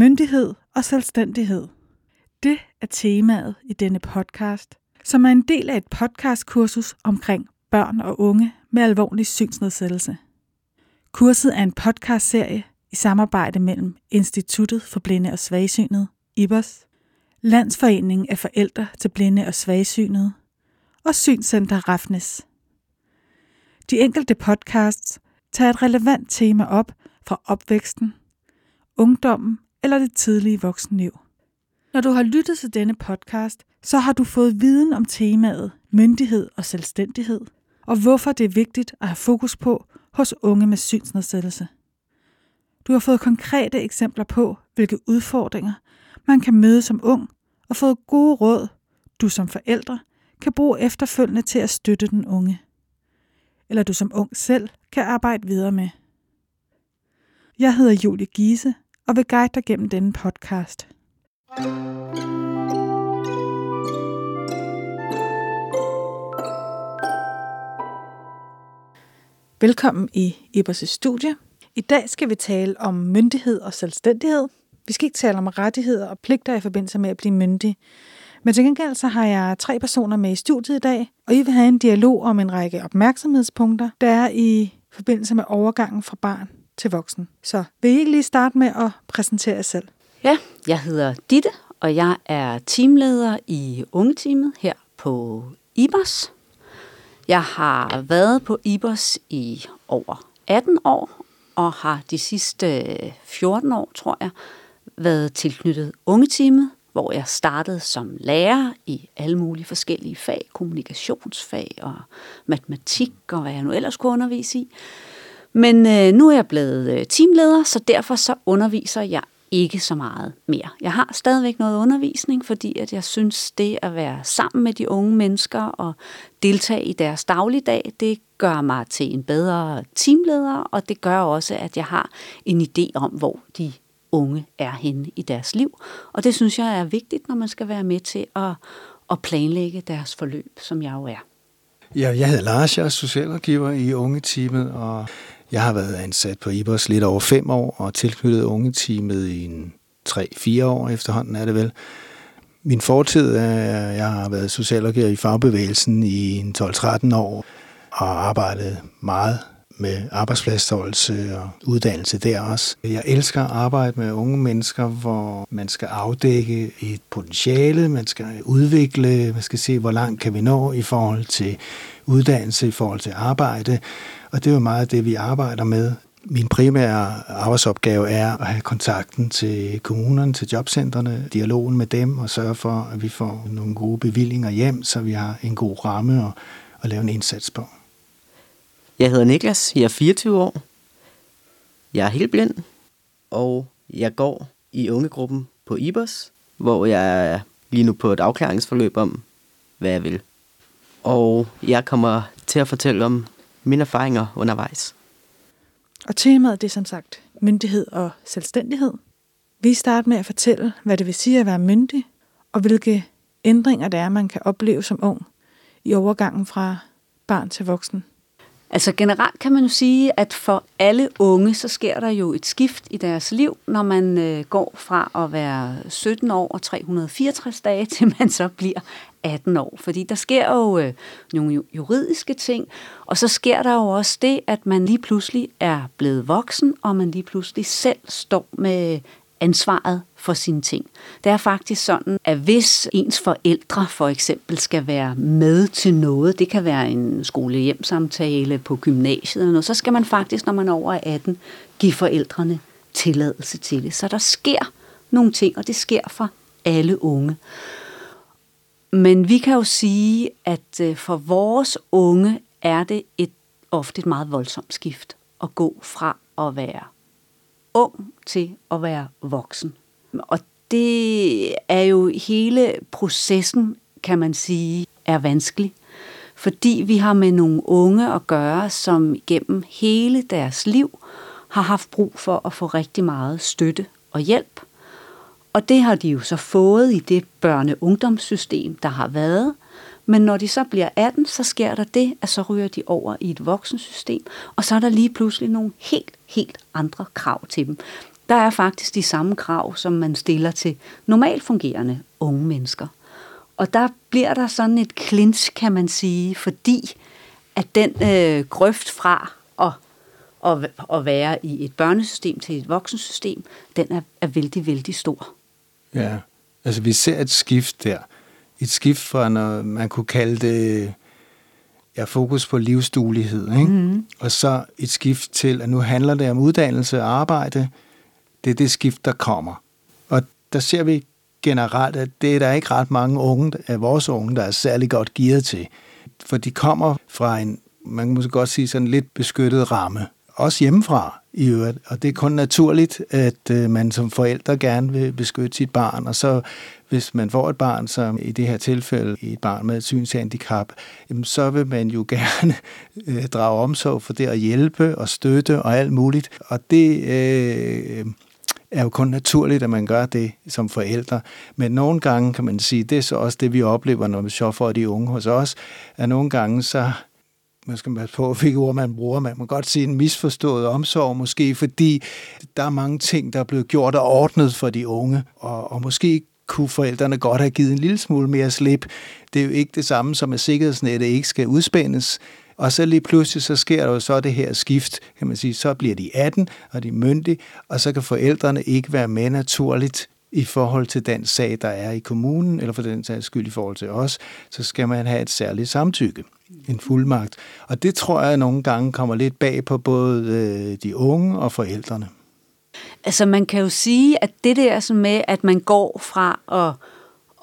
Myndighed og selvstændighed. Det er temaet i denne podcast, som er en del af et podcastkursus omkring børn og unge med alvorlig synsnedsættelse. Kurset er en podcastserie i samarbejde mellem Instituttet for Blinde og Svagsynet, IBOS, Landsforeningen af Forældre til Blinde og Svagsynede og Synscenter Rafnes. De enkelte podcasts tager et relevant tema op fra opvæksten, ungdommen eller det tidlige voksenliv. Når du har lyttet til denne podcast, så har du fået viden om temaet myndighed og selvstændighed, og hvorfor det er vigtigt at have fokus på hos unge med synsnedsættelse. Du har fået konkrete eksempler på, hvilke udfordringer man kan møde som ung, og fået gode råd, du som forældre kan bruge efterfølgende til at støtte den unge. Eller du som ung selv kan arbejde videre med. Jeg hedder Julie Giese og vil guide dig gennem denne podcast. Velkommen i Ibers studie. I dag skal vi tale om myndighed og selvstændighed. Vi skal ikke tale om rettigheder og pligter i forbindelse med at blive myndig. Men til gengæld så har jeg tre personer med i studiet i dag, og I vil have en dialog om en række opmærksomhedspunkter, der er i forbindelse med overgangen fra barn til voksen. Så vil I ikke lige starte med at præsentere jer selv? Ja, jeg hedder Ditte, og jeg er teamleder i ungeteamet her på IBOS. Jeg har været på IBOS i over 18 år, og har de sidste øh, 14 år, tror jeg, været tilknyttet ungeteamet, hvor jeg startede som lærer i alle mulige forskellige fag, kommunikationsfag og matematik og hvad jeg nu ellers kunne undervise i. Men øh, nu er jeg blevet øh, teamleder, så derfor så underviser jeg ikke så meget mere. Jeg har stadigvæk noget undervisning, fordi at jeg synes, det at være sammen med de unge mennesker og deltage i deres dagligdag, det gør mig til en bedre teamleder, og det gør også, at jeg har en idé om, hvor de unge er henne i deres liv. Og det synes jeg er vigtigt, når man skal være med til at, at planlægge deres forløb, som jeg jo er. Ja, jeg hedder Lars, jeg er socialrådgiver i ungeteamet, og jeg har været ansat på IBOS lidt over fem år, og tilknyttet ungeteamet i en 3-4 år efterhånden er det vel. Min fortid er, at jeg har været socialrådgiver i fagbevægelsen i en 12-13 år, og arbejdet meget med arbejdspladsstørrelse og uddannelse der også. Jeg elsker at arbejde med unge mennesker, hvor man skal afdække et potentiale, man skal udvikle, man skal se, hvor langt kan vi nå i forhold til uddannelse, i forhold til arbejde. Og det er jo meget det, vi arbejder med. Min primære arbejdsopgave er at have kontakten til kommunerne, til jobcentrene, dialogen med dem og sørge for, at vi får nogle gode bevillinger hjem, så vi har en god ramme at, at lave en indsats på. Jeg hedder Niklas, jeg er 24 år. Jeg er helt blind, og jeg går i ungegruppen på IBOS, hvor jeg er lige nu på et afklaringsforløb om, hvad jeg vil. Og jeg kommer til at fortælle om mine erfaringer undervejs. Og temaet det er som sagt myndighed og selvstændighed. Vi starter med at fortælle, hvad det vil sige at være myndig, og hvilke ændringer det er, man kan opleve som ung i overgangen fra barn til voksen. Altså generelt kan man jo sige, at for alle unge, så sker der jo et skift i deres liv, når man øh, går fra at være 17 år og 364 dage, til man så bliver 18 år. Fordi der sker jo øh, nogle juridiske ting, og så sker der jo også det, at man lige pludselig er blevet voksen, og man lige pludselig selv står med ansvaret for sine ting. Det er faktisk sådan, at hvis ens forældre for eksempel skal være med til noget, det kan være en skolehjemsamtale på gymnasiet eller noget, så skal man faktisk, når man er over 18, give forældrene tilladelse til det. Så der sker nogle ting, og det sker for alle unge. Men vi kan jo sige, at øh, for vores unge er det et ofte et meget voldsomt skift at gå fra at være ung til at være voksen. Og det er jo hele processen, kan man sige, er vanskelig. Fordi vi har med nogle unge at gøre, som gennem hele deres liv har haft brug for at få rigtig meget støtte og hjælp. Og det har de jo så fået i det børne-ungdomssystem, der har været. Men når de så bliver 18, så sker der det, at så ryger de over i et voksensystem, og så er der lige pludselig nogle helt, helt andre krav til dem. der er faktisk de samme krav, som man stiller til normalt fungerende unge mennesker. Og der bliver der sådan et clinch, kan man sige, fordi at den øh, grøft fra at, at, at være i et børnesystem til et voksensystem, den er, er vældig, vældig stor. Ja, altså vi ser et skift der. Et skift fra, når man kunne kalde det ja, fokus på livsduelighed, ikke? Mm. og så et skift til, at nu handler det om uddannelse og arbejde. Det er det skift, der kommer. Og der ser vi generelt, at det er der ikke ret mange unge af vores unge, der er særlig godt gearet til. For de kommer fra en, man kan måske godt sige, sådan lidt beskyttet ramme. Også hjemmefra i øvrigt. Og det er kun naturligt, at øh, man som forældre gerne vil beskytte sit barn. Og så hvis man får et barn, som i det her tilfælde et barn med et synshandicap, så vil man jo gerne øh, drage omsorg for det at hjælpe og støtte og alt muligt. Og det øh, er jo kun naturligt, at man gør det som forældre. Men nogle gange kan man sige, det er så også det, vi oplever, når vi så får de unge hos os, at nogle gange så man skal passe på, hvilke ord man bruger. Man må godt sige en misforstået omsorg måske, fordi der er mange ting, der er blevet gjort og ordnet for de unge, og, og måske kunne forældrene godt have givet en lille smule mere slip. Det er jo ikke det samme som, at sikkerhedsnettet ikke skal udspændes. Og så lige pludselig, så sker der jo så det her skift, kan man sige, så bliver de 18, og de er myndige, og så kan forældrene ikke være med naturligt i forhold til den sag, der er i kommunen, eller for den sags skyld i forhold til os, så skal man have et særligt samtykke, en fuldmagt. Og det tror jeg nogle gange kommer lidt bag på både øh, de unge og forældrene. Altså man kan jo sige, at det der som med, at man går fra at,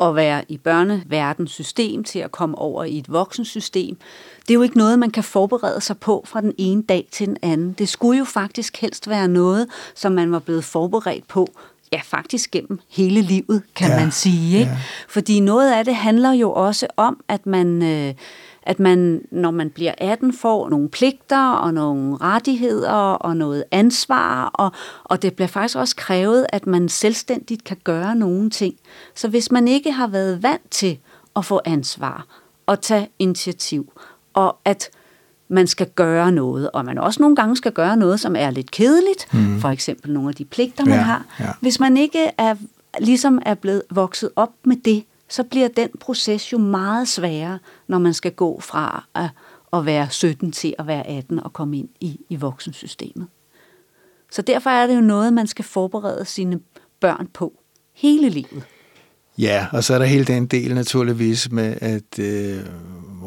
at være i børneverdens system til at komme over i et voksensystem, det er jo ikke noget, man kan forberede sig på fra den ene dag til den anden. Det skulle jo faktisk helst være noget, som man var blevet forberedt på ja, faktisk gennem hele livet, kan ja, man sige. Ikke? Ja. Fordi noget af det handler jo også om, at man... Øh, at man, når man bliver 18, får nogle pligter og nogle rettigheder og noget ansvar, og, og det bliver faktisk også krævet, at man selvstændigt kan gøre nogle ting. Så hvis man ikke har været vant til at få ansvar og tage initiativ, og at man skal gøre noget, og man også nogle gange skal gøre noget, som er lidt kedeligt, mm. for eksempel nogle af de pligter, man ja, har. Ja. Hvis man ikke er, ligesom er blevet vokset op med det, så bliver den proces jo meget sværere, når man skal gå fra at, at være 17 til at være 18 og komme ind i, i voksensystemet. Så derfor er det jo noget, man skal forberede sine børn på hele livet. Ja, og så er der hele den del naturligvis med, at øh,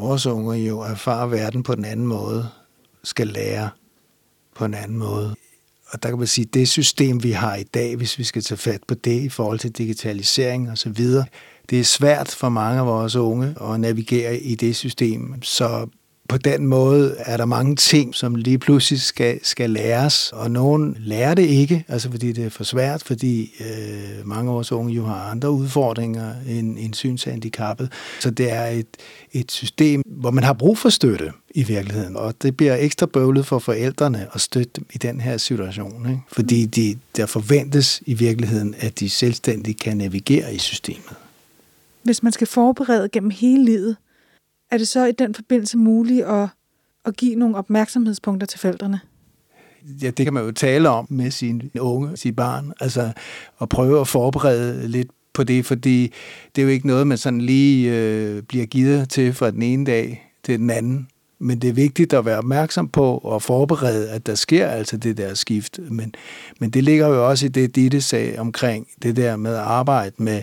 vores unger jo erfarer verden på den anden måde, skal lære på en anden måde. Og der kan man sige, at det system, vi har i dag, hvis vi skal tage fat på det i forhold til digitalisering og så videre, det er svært for mange af vores unge at navigere i det system. Så på den måde er der mange ting, som lige pludselig skal, skal læres, og nogen lærer det ikke, altså fordi det er for svært, fordi øh, mange af vores unge jo har andre udfordringer end, end synshandicappet. Så det er et, et system, hvor man har brug for støtte i virkeligheden, og det bliver ekstra bøvlet for forældrene at støtte dem i den her situation, ikke? fordi de, der forventes i virkeligheden, at de selvstændigt kan navigere i systemet. Hvis man skal forberede gennem hele livet, er det så i den forbindelse muligt at, at give nogle opmærksomhedspunkter til forældrene? Ja, det kan man jo tale om med sin unge, sit barn. Altså at prøve at forberede lidt på det, fordi det er jo ikke noget, man sådan lige øh, bliver givet til fra den ene dag til den anden. Men det er vigtigt at være opmærksom på og forberede, at der sker altså det der skift. Men, men det ligger jo også i det, Ditte sagde omkring det der med at arbejde med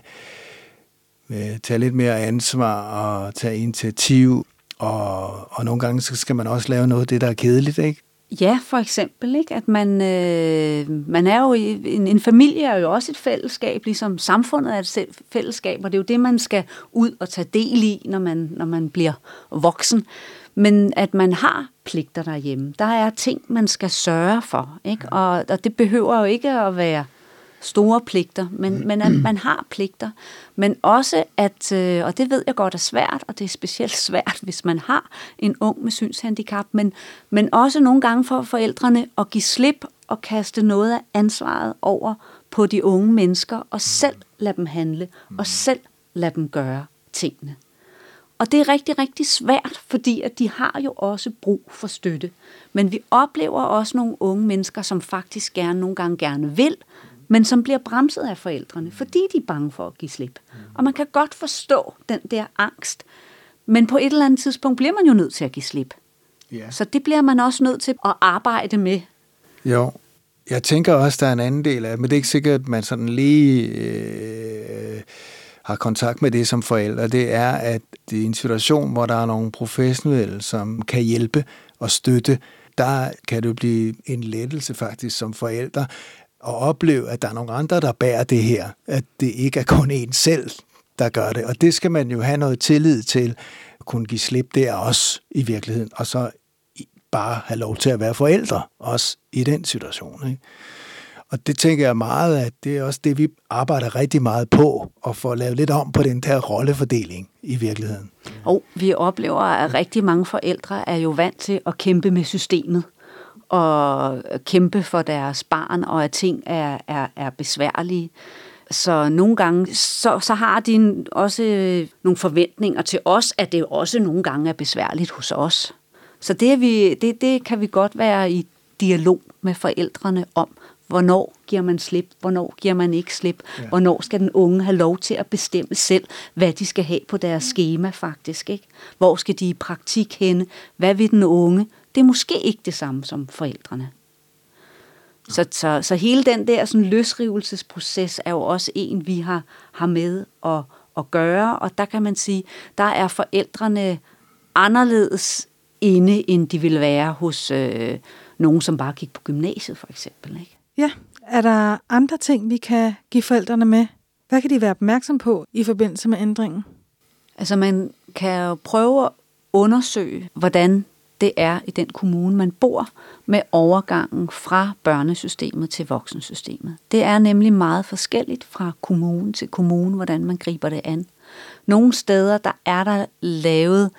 øh, tage lidt mere ansvar og tage initiativ, og, og nogle gange så skal man også lave noget af det, der er kedeligt, ikke? Ja, for eksempel, ikke? at man, øh, man er jo i, en, en familie er jo også et fællesskab, ligesom samfundet er et fællesskab, og det er jo det, man skal ud og tage del i, når man, når man bliver voksen. Men at man har pligter derhjemme, der er ting, man skal sørge for, ikke? Og, og det behøver jo ikke at være store pligter, men, men at man har pligter. Men også at, øh, og det ved jeg godt er svært, og det er specielt svært, hvis man har en ung med synshandicap, men, men også nogle gange for forældrene at give slip og kaste noget af ansvaret over på de unge mennesker, og selv lade dem handle, og selv lade dem gøre tingene. Og det er rigtig, rigtig svært, fordi at de har jo også brug for støtte. Men vi oplever også nogle unge mennesker, som faktisk gerne nogle gange gerne vil, men som bliver bremset af forældrene, fordi de er bange for at give slip. Og man kan godt forstå den der angst, men på et eller andet tidspunkt bliver man jo nødt til at give slip. Ja. Så det bliver man også nødt til at arbejde med. Jo, jeg tænker også, der er en anden del af det, men det er ikke sikkert, at man sådan lige øh, har kontakt med det som forældre. Det er, at det er en situation, hvor der er nogle professionelle, som kan hjælpe og støtte. Der kan det blive en lettelse faktisk som forældre at opleve, at der er nogle andre, der bærer det her. At det ikke er kun en selv, der gør det. Og det skal man jo have noget tillid til, at kunne give slip der også i virkeligheden. Og så bare have lov til at være forældre, også i den situation. Ikke? Og det tænker jeg meget, at det er også det, vi arbejder rigtig meget på, at få lavet lidt om på den der rollefordeling i virkeligheden. Og vi oplever, at rigtig mange forældre er jo vant til at kæmpe med systemet og kæmpe for deres barn, og at ting er, er, er besværlige. Så nogle gange, så, så har de også nogle forventninger til os, at det også nogle gange er besværligt hos os. Så det, er vi, det, det kan vi godt være i dialog med forældrene om, hvornår giver man slip, hvornår giver man ikke slip, ja. hvornår skal den unge have lov til at bestemme selv, hvad de skal have på deres schema faktisk. Ikke? Hvor skal de i praktik henne? Hvad vil den unge? Det er måske ikke det samme som forældrene. Så, så, så hele den der sådan løsrivelsesproces er jo også en, vi har, har med at, at gøre, og der kan man sige, der er forældrene anderledes inde, end de ville være hos øh, nogen, som bare gik på gymnasiet, for eksempel. Ikke? Ja, er der andre ting, vi kan give forældrene med? Hvad kan de være opmærksom på i forbindelse med ændringen? Altså man kan jo prøve at undersøge, hvordan det er i den kommune, man bor, med overgangen fra børnesystemet til voksensystemet. Det er nemlig meget forskelligt fra kommune til kommune, hvordan man griber det an. Nogle steder, der er der lavet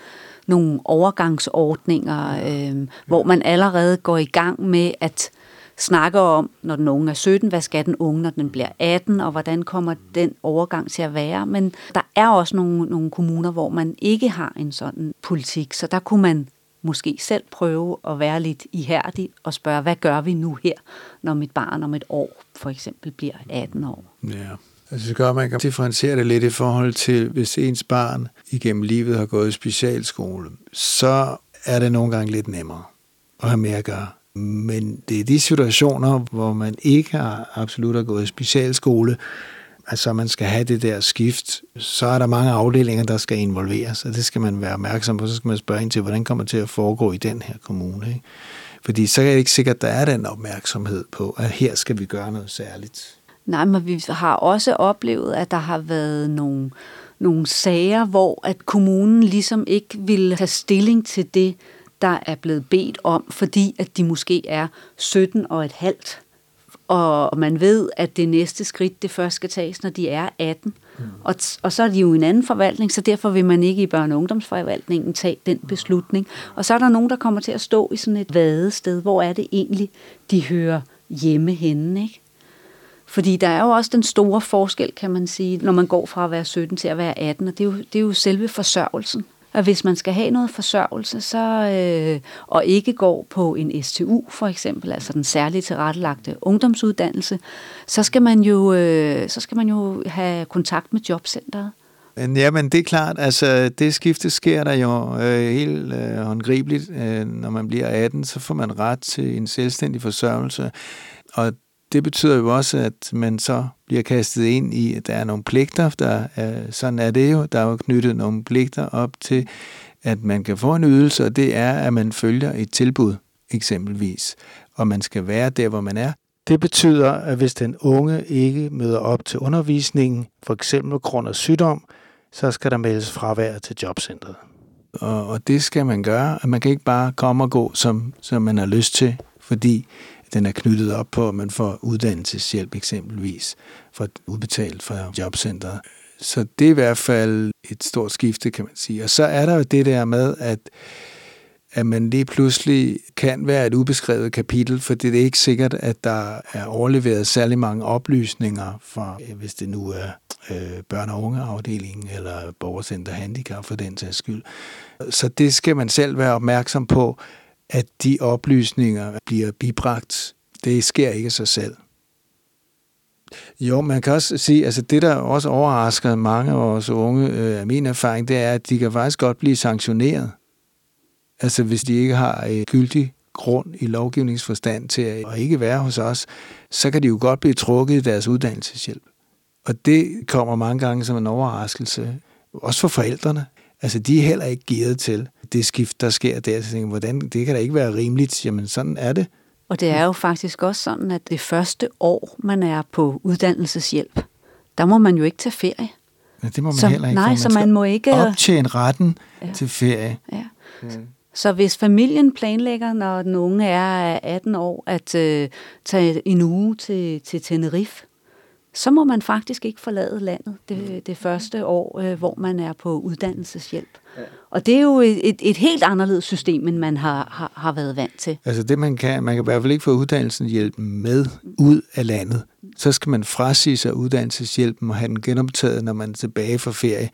nogle overgangsordninger, øh, hvor man allerede går i gang med at snakke om, når den unge er 17, hvad skal den unge, når den bliver 18, og hvordan kommer den overgang til at være. Men der er også nogle, nogle kommuner, hvor man ikke har en sådan politik, så der kunne man måske selv prøve at være lidt ihærdig og spørge, hvad gør vi nu her, når mit barn om et år for eksempel bliver 18 år? Ja. Altså det gør, man kan differentiere det lidt i forhold til, hvis ens barn igennem livet har gået i specialskole, så er det nogle gange lidt nemmere at have mere at gøre. Men det er de situationer, hvor man ikke har absolut har gået i specialskole, altså man skal have det der skift, så er der mange afdelinger, der skal involveres, og det skal man være opmærksom på. Så skal man spørge ind til, hvordan kommer det til at foregå i den her kommune. Ikke? Fordi så er det ikke sikkert, at der er den opmærksomhed på, at her skal vi gøre noget særligt. Nej, men vi har også oplevet, at der har været nogle, nogle sager, hvor at kommunen ligesom ikke ville tage stilling til det, der er blevet bedt om, fordi at de måske er 17 og et halvt. Og man ved, at det næste skridt, det først skal tages, når de er 18. Mm. Og, og så er de jo en anden forvaltning, så derfor vil man ikke i børne- og ungdomsforvaltningen tage den beslutning. Og så er der nogen, der kommer til at stå i sådan et vadested. Hvor er det egentlig, de hører hjemme henne, ikke? Fordi der er jo også den store forskel, kan man sige, når man går fra at være 17 til at være 18, og det er jo, det er jo selve forsørgelsen at hvis man skal have noget forsørgelse, så, øh, og ikke går på en STU for eksempel, altså den særligt tilrettelagte ungdomsuddannelse, så skal man jo, øh, så skal man jo have kontakt med jobcentret. Ja, men det er klart, altså det skifte sker der jo øh, helt øh, håndgribeligt. Øh, når man bliver 18, så får man ret til en selvstændig forsørgelse. Og det betyder jo også, at man så bliver kastet ind i, at der er nogle pligter. Der er, sådan er det jo. Der er jo knyttet nogle pligter op til, at man kan få en ydelse, og det er, at man følger et tilbud eksempelvis, og man skal være der, hvor man er. Det betyder, at hvis den unge ikke møder op til undervisningen, for eksempel grund af sygdom, så skal der meldes fravær til jobcentret. Og, og det skal man gøre, at man kan ikke bare komme og gå, som, som man har lyst til, fordi den er knyttet op på, at man får uddannelseshjælp eksempelvis, for udbetalt fra jobcentret. Så det er i hvert fald et stort skifte, kan man sige. Og så er der jo det der med, at at man lige pludselig kan være et ubeskrevet kapitel, for det er ikke sikkert, at der er overleveret særlig mange oplysninger fra, hvis det nu er øh, børne- og ungeafdelingen eller borgercenter handicap for den sags skyld. Så det skal man selv være opmærksom på, at de oplysninger bliver bibragt. Det sker ikke af sig selv. Jo, man kan også sige, altså det, der også overrasker mange af vores unge, øh, min erfaring, det er, at de kan faktisk godt blive sanktioneret. Altså hvis de ikke har et gyldig grund i lovgivningsforstand til at ikke være hos os, så kan de jo godt blive trukket i deres uddannelseshjælp. Og det kommer mange gange som en overraskelse, også for forældrene. Altså, de er heller ikke gearet til det skift, der sker der. Så tænker, hvordan, det kan da ikke være rimeligt. Jamen, sådan er det. Og det er jo faktisk også sådan, at det første år, man er på uddannelseshjælp, der må man jo ikke tage ferie. Ja, det må man så, heller ikke. Nej, man så man må ikke... Optjene retten ja. til ferie. Ja. Mm. Så hvis familien planlægger, når den unge er 18 år, at øh, tage en uge til, til Tenerife, så må man faktisk ikke forlade landet det, det første år, øh, hvor man er på uddannelseshjælp. Ja. Og det er jo et, et helt anderledes system, end man har, har, har været vant til. Altså det man kan, man kan i hvert fald ikke få uddannelseshjælpen med ud af landet. Så skal man frasige sig uddannelseshjælpen og have den genoptaget, når man er tilbage fra ferie.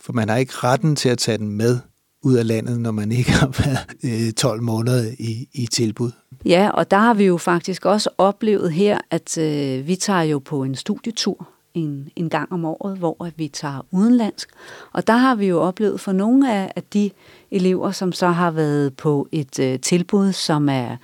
For man har ikke retten til at tage den med ud af landet, når man ikke har været øh, 12 måneder i, i tilbud. Ja, og der har vi jo faktisk også oplevet her, at øh, vi tager jo på en studietur en, en gang om året, hvor vi tager udenlandsk. Og der har vi jo oplevet for nogle af, af de elever, som så har været på et øh, tilbud, som er øh,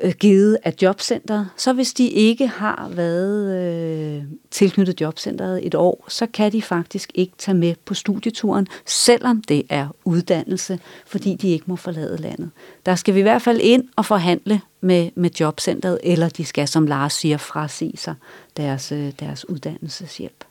Øh, givet af jobcentret, så hvis de ikke har været øh, tilknyttet jobcentret et år, så kan de faktisk ikke tage med på studieturen, selvom det er uddannelse, fordi de ikke må forlade landet. Der skal vi i hvert fald ind og forhandle med, med jobcentret, eller de skal, som Lars siger, frasige sig deres, øh, deres uddannelseshjælp.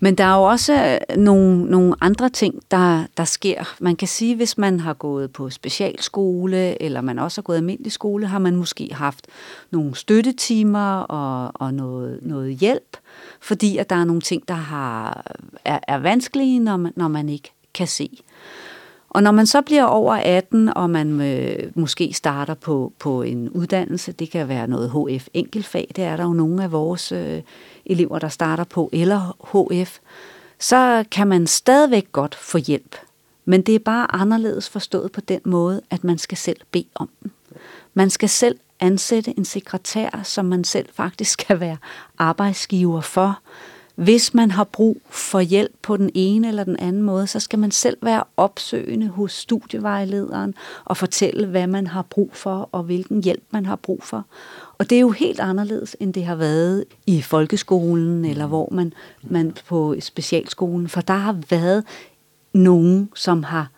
Men der er jo også øh, nogle, nogle andre ting, der, der sker. Man kan sige, hvis man har gået på specialskole, eller man også har gået almindelig skole, har man måske haft nogle støttetimer og, og noget, noget hjælp, fordi at der er nogle ting, der har, er, er vanskelige, når man, når man ikke kan se. Og når man så bliver over 18, og man øh, måske starter på, på en uddannelse, det kan være noget HF enkelfag, det er der jo nogle af vores øh, elever, der starter på, eller HF, så kan man stadigvæk godt få hjælp. Men det er bare anderledes forstået på den måde, at man skal selv bede om den. Man skal selv ansætte en sekretær, som man selv faktisk skal være arbejdsgiver for. Hvis man har brug for hjælp på den ene eller den anden måde, så skal man selv være opsøgende hos studievejlederen og fortælle, hvad man har brug for og hvilken hjælp man har brug for. Og det er jo helt anderledes, end det har været i folkeskolen eller hvor man, man på specialskolen, for der har været nogen, som har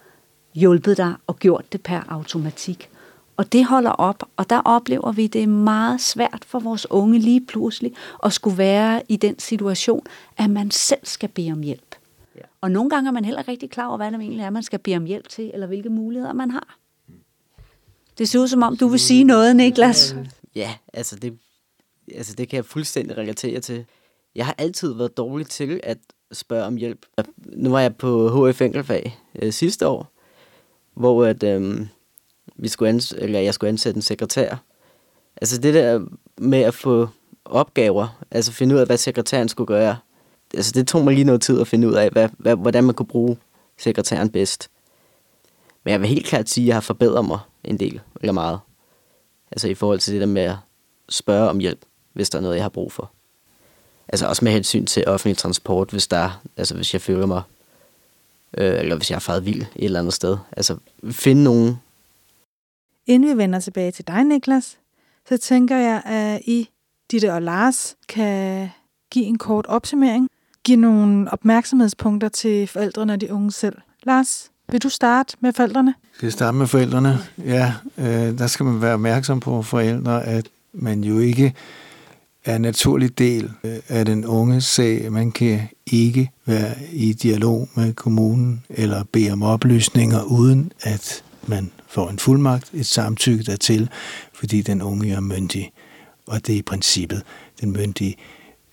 hjulpet dig og gjort det per automatik. Og det holder op, og der oplever vi, at det er meget svært for vores unge lige pludselig at skulle være i den situation, at man selv skal bede om hjælp. Ja. Og nogle gange er man heller ikke rigtig klar over, hvad det egentlig er, man skal bede om hjælp til, eller hvilke muligheder man har. Det ser ud som om, du vil sige noget, Niklas. Ja, altså det, altså det kan jeg fuldstændig relatere til. Jeg har altid været dårlig til at spørge om hjælp. Nu var jeg på HF Enkelfag øh, sidste år, hvor at, øh, vi skulle ans- eller jeg skulle ansætte en sekretær. Altså det der med at få opgaver, altså finde ud af, hvad sekretæren skulle gøre, altså det tog mig lige noget tid at finde ud af, hvad, hvad, hvordan man kunne bruge sekretæren bedst. Men jeg vil helt klart sige, at jeg har forbedret mig en del, eller meget. Altså i forhold til det der med at spørge om hjælp, hvis der er noget, jeg har brug for. Altså også med hensyn til offentlig transport, hvis der altså hvis jeg føler mig, øh, eller hvis jeg er faret vild et eller andet sted. Altså finde nogen, Inden vi vender tilbage til dig, Niklas, så tænker jeg, at I, Ditte og Lars, kan give en kort opsummering. Give nogle opmærksomhedspunkter til forældrene og de unge selv. Lars, vil du starte med forældrene? Skal jeg starte med forældrene? Ja, øh, der skal man være opmærksom på forældre, at man jo ikke er en naturlig del øh, af den unge sag. Man kan ikke være i dialog med kommunen eller bede om oplysninger, uden at man får en fuldmagt, et samtykke dertil, fordi den unge er myndig. Og det er i princippet den myndige,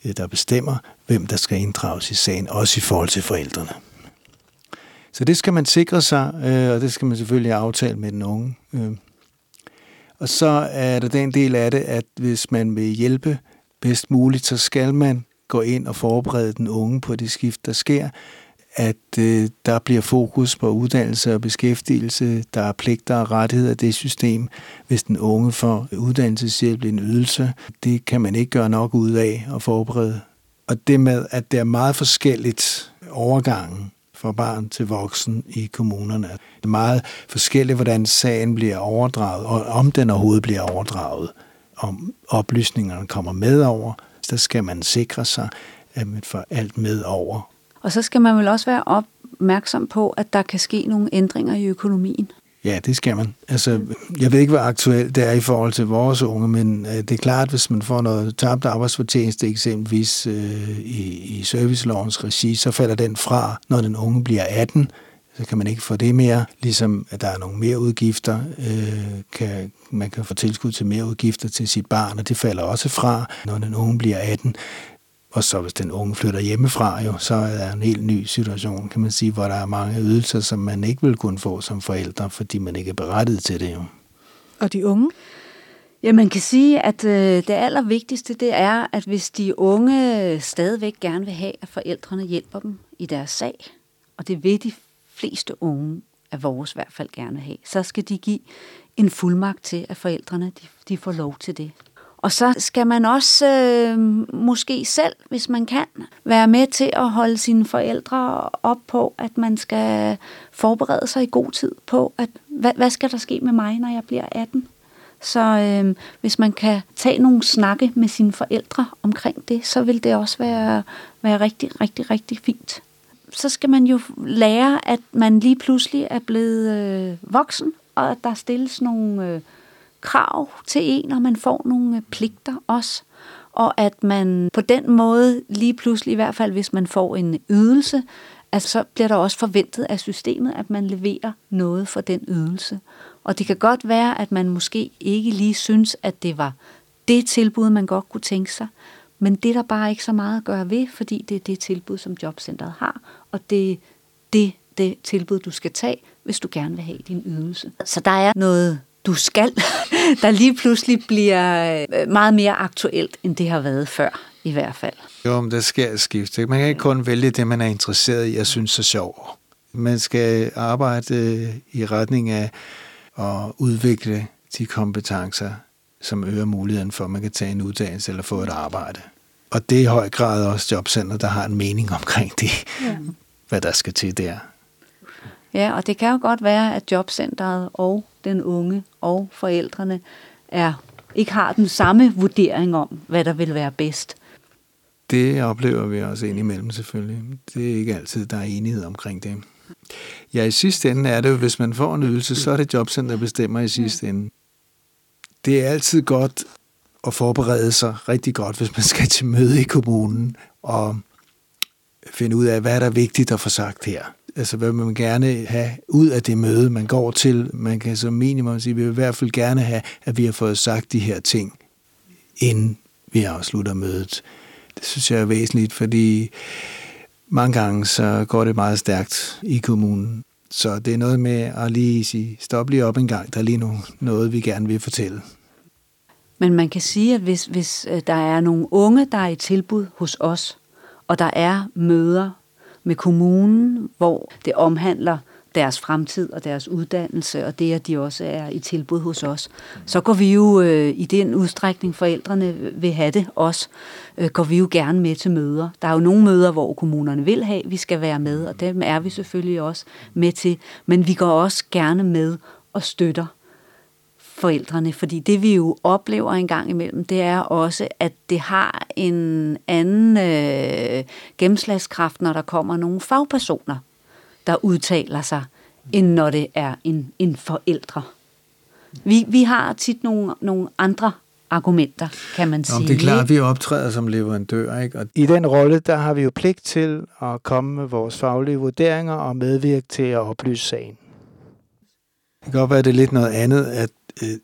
øh, der bestemmer, hvem der skal inddrages i sagen, også i forhold til forældrene. Så det skal man sikre sig, øh, og det skal man selvfølgelig aftale med den unge. Øh. Og så er der den del af det, at hvis man vil hjælpe bedst muligt, så skal man gå ind og forberede den unge på det skift, der sker. at øh, der bliver fokus på uddannelse og beskæftigelse, der er pligter og rettigheder i det system. Hvis den unge får uddannelseshjælp, en ydelse, det kan man ikke gøre nok ud af at forberede. Og det med, at det er meget forskelligt overgangen fra barn til voksen i kommunerne. Det er meget forskelligt, hvordan sagen bliver overdraget, og om den overhovedet bliver overdraget. Om oplysningerne kommer med over, så skal man sikre sig, at man får alt med over. Og så skal man vel også være opmærksom på, at der kan ske nogle ændringer i økonomien. Ja, det skal man. Altså, jeg ved ikke, hvor aktuelt det er i forhold til vores unge, men øh, det er klart, hvis man får noget tabt arbejdsfortjeneste eksempelvis øh, i, i servicelovens regi, så falder den fra, når den unge bliver 18. Så kan man ikke få det mere, ligesom at der er nogle mere udgifter. Øh, kan, man kan få tilskud til mere udgifter til sit barn, og det falder også fra, når den unge bliver 18. Og så hvis den unge flytter hjemmefra, jo, så er der en helt ny situation, kan man sige, hvor der er mange ydelser, som man ikke vil kunne få som forældre, fordi man ikke er berettiget til det. Jo. Og de unge? Ja, man kan sige, at øh, det allervigtigste det er, at hvis de unge stadigvæk gerne vil have, at forældrene hjælper dem i deres sag, og det vil de fleste unge af vores i hvert fald gerne have, så skal de give en fuldmagt til, at forældrene de, de får lov til det. Og så skal man også øh, måske selv, hvis man kan, være med til at holde sine forældre op på, at man skal forberede sig i god tid på, at hvad, hvad skal der ske med mig, når jeg bliver 18? Så øh, hvis man kan tage nogle snakke med sine forældre omkring det, så vil det også være, være rigtig, rigtig, rigtig fint. Så skal man jo lære, at man lige pludselig er blevet øh, voksen, og at der stilles nogle... Øh, krav til en, og man får nogle øh, pligter også. Og at man på den måde lige pludselig, i hvert fald hvis man får en ydelse, altså så bliver der også forventet af systemet, at man leverer noget for den ydelse. Og det kan godt være, at man måske ikke lige synes, at det var det tilbud, man godt kunne tænke sig, men det er der bare ikke så meget at gøre ved, fordi det er det tilbud, som jobcentret har, og det er det, det tilbud, du skal tage, hvis du gerne vil have din ydelse. Så der er noget du skal, der lige pludselig bliver øh, meget mere aktuelt, end det har været før, i hvert fald. Jo, men der sker et skifte. Man kan ikke kun vælge det, man er interesseret i og synes er sjovt. Man skal arbejde øh, i retning af at udvikle de kompetencer, som øger muligheden for, at man kan tage en uddannelse eller få et arbejde. Og det er i høj grad også jobcenter, der har en mening omkring det, ja. hvad der skal til der. Ja, og det kan jo godt være, at jobcentret og den unge og forældrene er ikke har den samme vurdering om, hvad der vil være bedst. Det oplever vi også indimellem selvfølgelig. Det er ikke altid, der er enighed omkring det. Ja, i sidste ende er det jo, hvis man får en ydelse, så er det jobcenter, der bestemmer i sidste ende. Det er altid godt at forberede sig rigtig godt, hvis man skal til møde i kommunen og finde ud af, hvad er der vigtigt at få sagt her altså hvad man gerne have ud af det møde, man går til. Man kan som minimum sige, at vi vil i hvert fald gerne have, at vi har fået sagt de her ting, inden vi afslutter mødet. Det synes jeg er væsentligt, fordi mange gange så går det meget stærkt i kommunen. Så det er noget med at lige sige, stop lige op en gang, der er lige noget, vi gerne vil fortælle. Men man kan sige, at hvis, hvis øh, der er nogle unge, der er i tilbud hos os, og der er møder med kommunen, hvor det omhandler deres fremtid og deres uddannelse, og det, at de også er i tilbud hos os. Så går vi jo øh, i den udstrækning, forældrene vil have det også, øh, går vi jo gerne med til møder. Der er jo nogle møder, hvor kommunerne vil have, at vi skal være med, og dem er vi selvfølgelig også med til. Men vi går også gerne med og støtter forældrene, fordi det vi jo oplever en gang imellem, det er også, at det har en anden øh, gennemslagskraft, når der kommer nogle fagpersoner, der udtaler sig, end når det er en, en forældre. Vi, vi har tit nogle, nogle andre argumenter, kan man sige. Nå, det er klart, vi optræder som leverandør, ikke? Og i den rolle, der har vi jo pligt til at komme med vores faglige vurderinger og medvirke til at oplyse sagen. Det kan godt være, at det er lidt noget andet, at øh,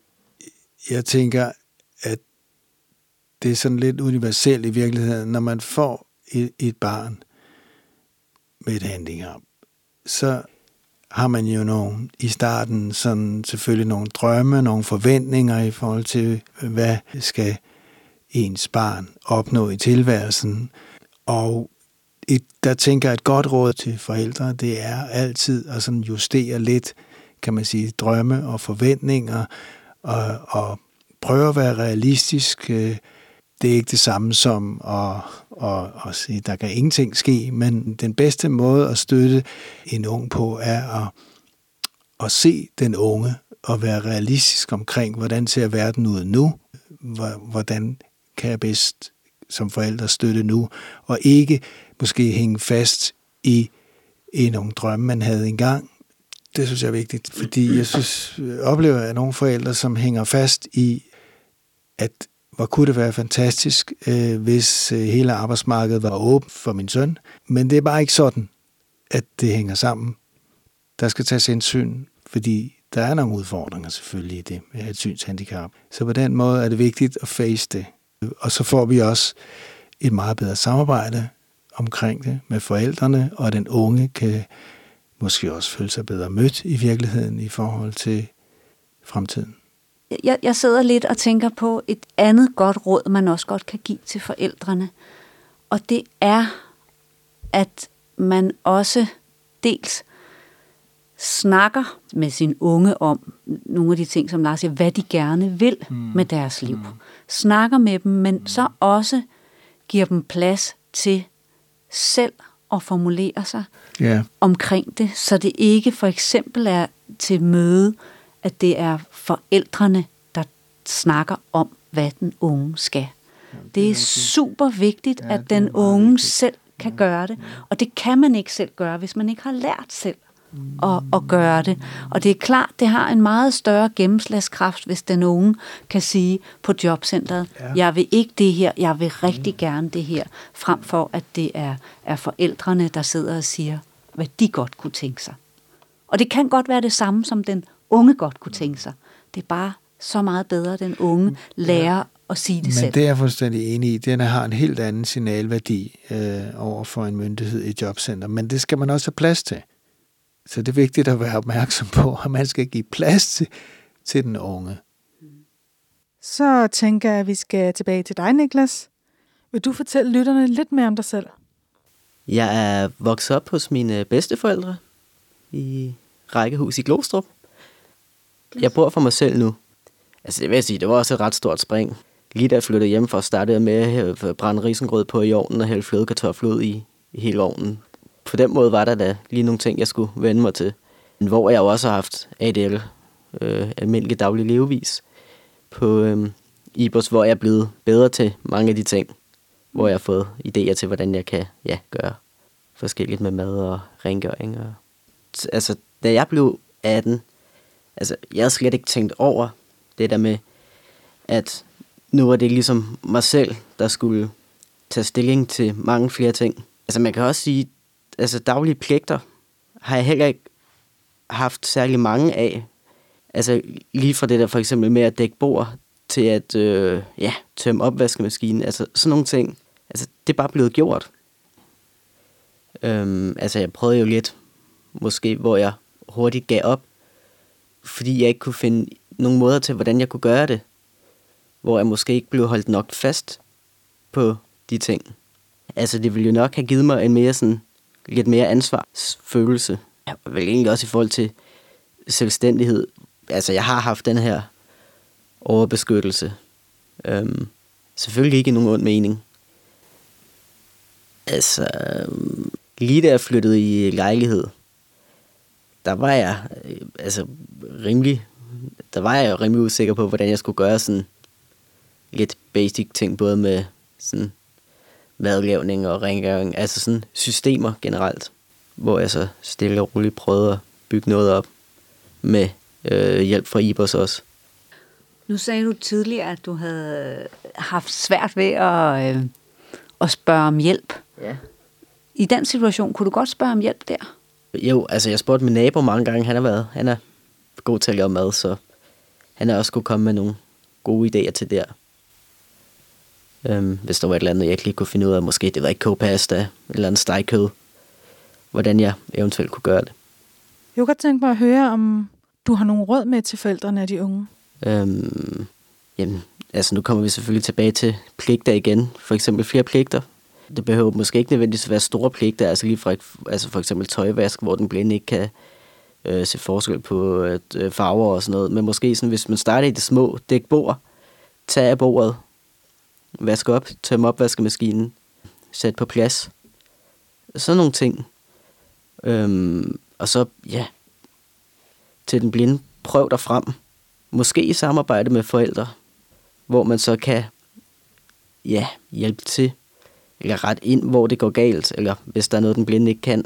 jeg tænker, at det er sådan lidt universelt i virkeligheden. Når man får et, et barn med et handicap, så har man jo nogle, i starten sådan selvfølgelig nogle drømme, nogle forventninger i forhold til, hvad skal ens barn opnå i tilværelsen. Og et, der tænker et godt råd til forældre, det er altid at sådan justere lidt, kan man sige, drømme og forventninger, og, og prøve at være realistisk. Øh, det er ikke det samme som at, at, at sige, der kan ingenting ske, men den bedste måde at støtte en ung på er at, at se den unge og være realistisk omkring, hvordan ser verden ud nu, hvordan kan jeg bedst som forældre støtte nu, og ikke måske hænge fast i, i nogle drømme, man havde engang. Det synes jeg er vigtigt, fordi jeg synes, jeg oplever jeg nogle forældre, som hænger fast i, at hvor kunne det være fantastisk, øh, hvis øh, hele arbejdsmarkedet var åbent for min søn. Men det er bare ikke sådan, at det hænger sammen. Der skal tages hensyn, fordi der er nogle udfordringer selvfølgelig i det med et synshandicap. Så på den måde er det vigtigt at face det. Og så får vi også et meget bedre samarbejde omkring det med forældrene, og den unge kan måske også føle sig bedre mødt i virkeligheden i forhold til fremtiden. Jeg, jeg sidder lidt og tænker på et andet godt råd, man også godt kan give til forældrene. Og det er, at man også dels snakker med sin unge om nogle af de ting, som Lars siger, hvad de gerne vil mm. med deres liv. Mm. Snakker med dem, men mm. så også giver dem plads til selv at formulere sig yeah. omkring det, så det ikke for eksempel er til møde, at det er forældrene, der snakker om, hvad den unge skal. Ja, det, det er super vigtigt, ja, at den unge vigtigt. selv kan gøre det, og det kan man ikke selv gøre, hvis man ikke har lært selv at, at gøre det. Og det er klart, det har en meget større gennemslagskraft, hvis den unge kan sige på jobcentret, ja. jeg vil ikke det her, jeg vil rigtig gerne det her, frem for at det er, er forældrene, der sidder og siger, hvad de godt kunne tænke sig. Og det kan godt være det samme, som den unge godt kunne tænke sig. Det er bare så meget bedre, at den unge lærer ja. at sige det Men selv. Men det er jeg fuldstændig enig i. Den har en helt anden signalværdi øh, over for en myndighed i jobcenter. Men det skal man også have plads til. Så det er vigtigt at være opmærksom på, at man skal give plads til, til den unge. Så tænker jeg, at vi skal tilbage til dig, Niklas. Vil du fortælle lytterne lidt mere om dig selv? Jeg er vokset op hos mine bedsteforældre i rækkehus i Glostrup. Jeg bor for mig selv nu. Altså det vil jeg sige, det var også et ret stort spring. Lige da jeg flyttede hjem for at starte med at brænde risengrød på i ovnen og hælde flødekartofler ud i, i hele ovnen på den måde var der da lige nogle ting, jeg skulle vende mig til. Hvor jeg jo også har haft ADL, øh, almindelig daglig levevis, på øh, IBOS, hvor jeg er blevet bedre til mange af de ting. Hvor jeg har fået idéer til, hvordan jeg kan ja, gøre forskelligt med mad og rengøring. Og, altså, da jeg blev 18, altså, jeg havde slet ikke tænkt over det der med, at nu var det ligesom mig selv, der skulle tage stilling til mange flere ting. Altså man kan også sige, altså daglige pligter har jeg heller ikke haft særlig mange af. Altså lige fra det der for eksempel med at dække bord, til at øh, ja, tømme opvaskemaskinen, altså sådan nogle ting. Altså det er bare blevet gjort. Øhm, altså jeg prøvede jo lidt, måske hvor jeg hurtigt gav op, fordi jeg ikke kunne finde nogen måder til, hvordan jeg kunne gøre det. Hvor jeg måske ikke blev holdt nok fast på de ting. Altså det ville jo nok have givet mig en mere sådan lidt mere ansvarsfølelse. Ja, vel egentlig også i forhold til selvstændighed. Altså, jeg har haft den her overbeskyttelse. Øhm, selvfølgelig ikke i nogen ond mening. Altså, øhm, lige da jeg flyttede i lejlighed, der var jeg øh, altså rimelig, der var jeg rimelig usikker på, hvordan jeg skulle gøre sådan lidt basic ting, både med sådan madlavning og rengøring, altså sådan systemer generelt, hvor jeg så stille og roligt prøvede at bygge noget op med øh, hjælp fra IBOS også. Nu sagde du tidligere, at du havde haft svært ved at, øh, at spørge om hjælp. Ja. I den situation, kunne du godt spørge om hjælp der? Jo, altså jeg spurgte min nabo mange gange. Han har været, han er god til at lave mad, så han har også kunne komme med nogle gode idéer til der. Øhm, hvis der var et eller andet, jeg ikke lige kunne finde ud af, måske det var ikke kogepasta, eller en stegkød, hvordan jeg eventuelt kunne gøre det. Jeg kunne godt tænke mig at høre, om du har nogle råd med til forældrene af de unge. Øhm, jamen, altså nu kommer vi selvfølgelig tilbage til pligter igen. For eksempel flere pligter. Det behøver måske ikke nødvendigvis være store pligter, altså lige fra altså for eksempel tøjvask, hvor den blinde ikke kan øh, se forskel på øh, farver og sådan noget. Men måske sådan, hvis man starter i det små, dæk bord, tag af bordet, Vaske op, tømme opvaskemaskinen, sæt på plads. Sådan nogle ting. Øhm, og så, ja, til den blinde, prøv dig frem. Måske i samarbejde med forældre, hvor man så kan ja, hjælpe til, eller ret ind, hvor det går galt, eller hvis der er noget, den blinde ikke kan.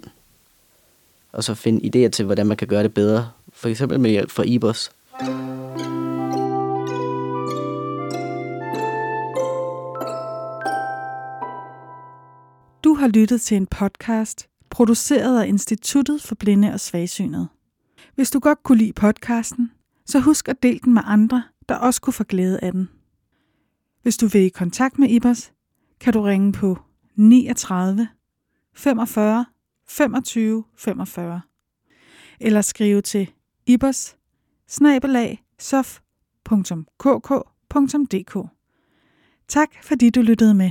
Og så finde idéer til, hvordan man kan gøre det bedre. For eksempel med hjælp fra IBOS. Du har lyttet til en podcast, produceret af Instituttet for Blinde og Svagsynede. Hvis du godt kunne lide podcasten, så husk at dele den med andre, der også kunne få glæde af den. Hvis du vil i kontakt med Ibers, kan du ringe på 39 45 25 45 eller skrive til ibers sof.kk.dk. Tak fordi du lyttede med.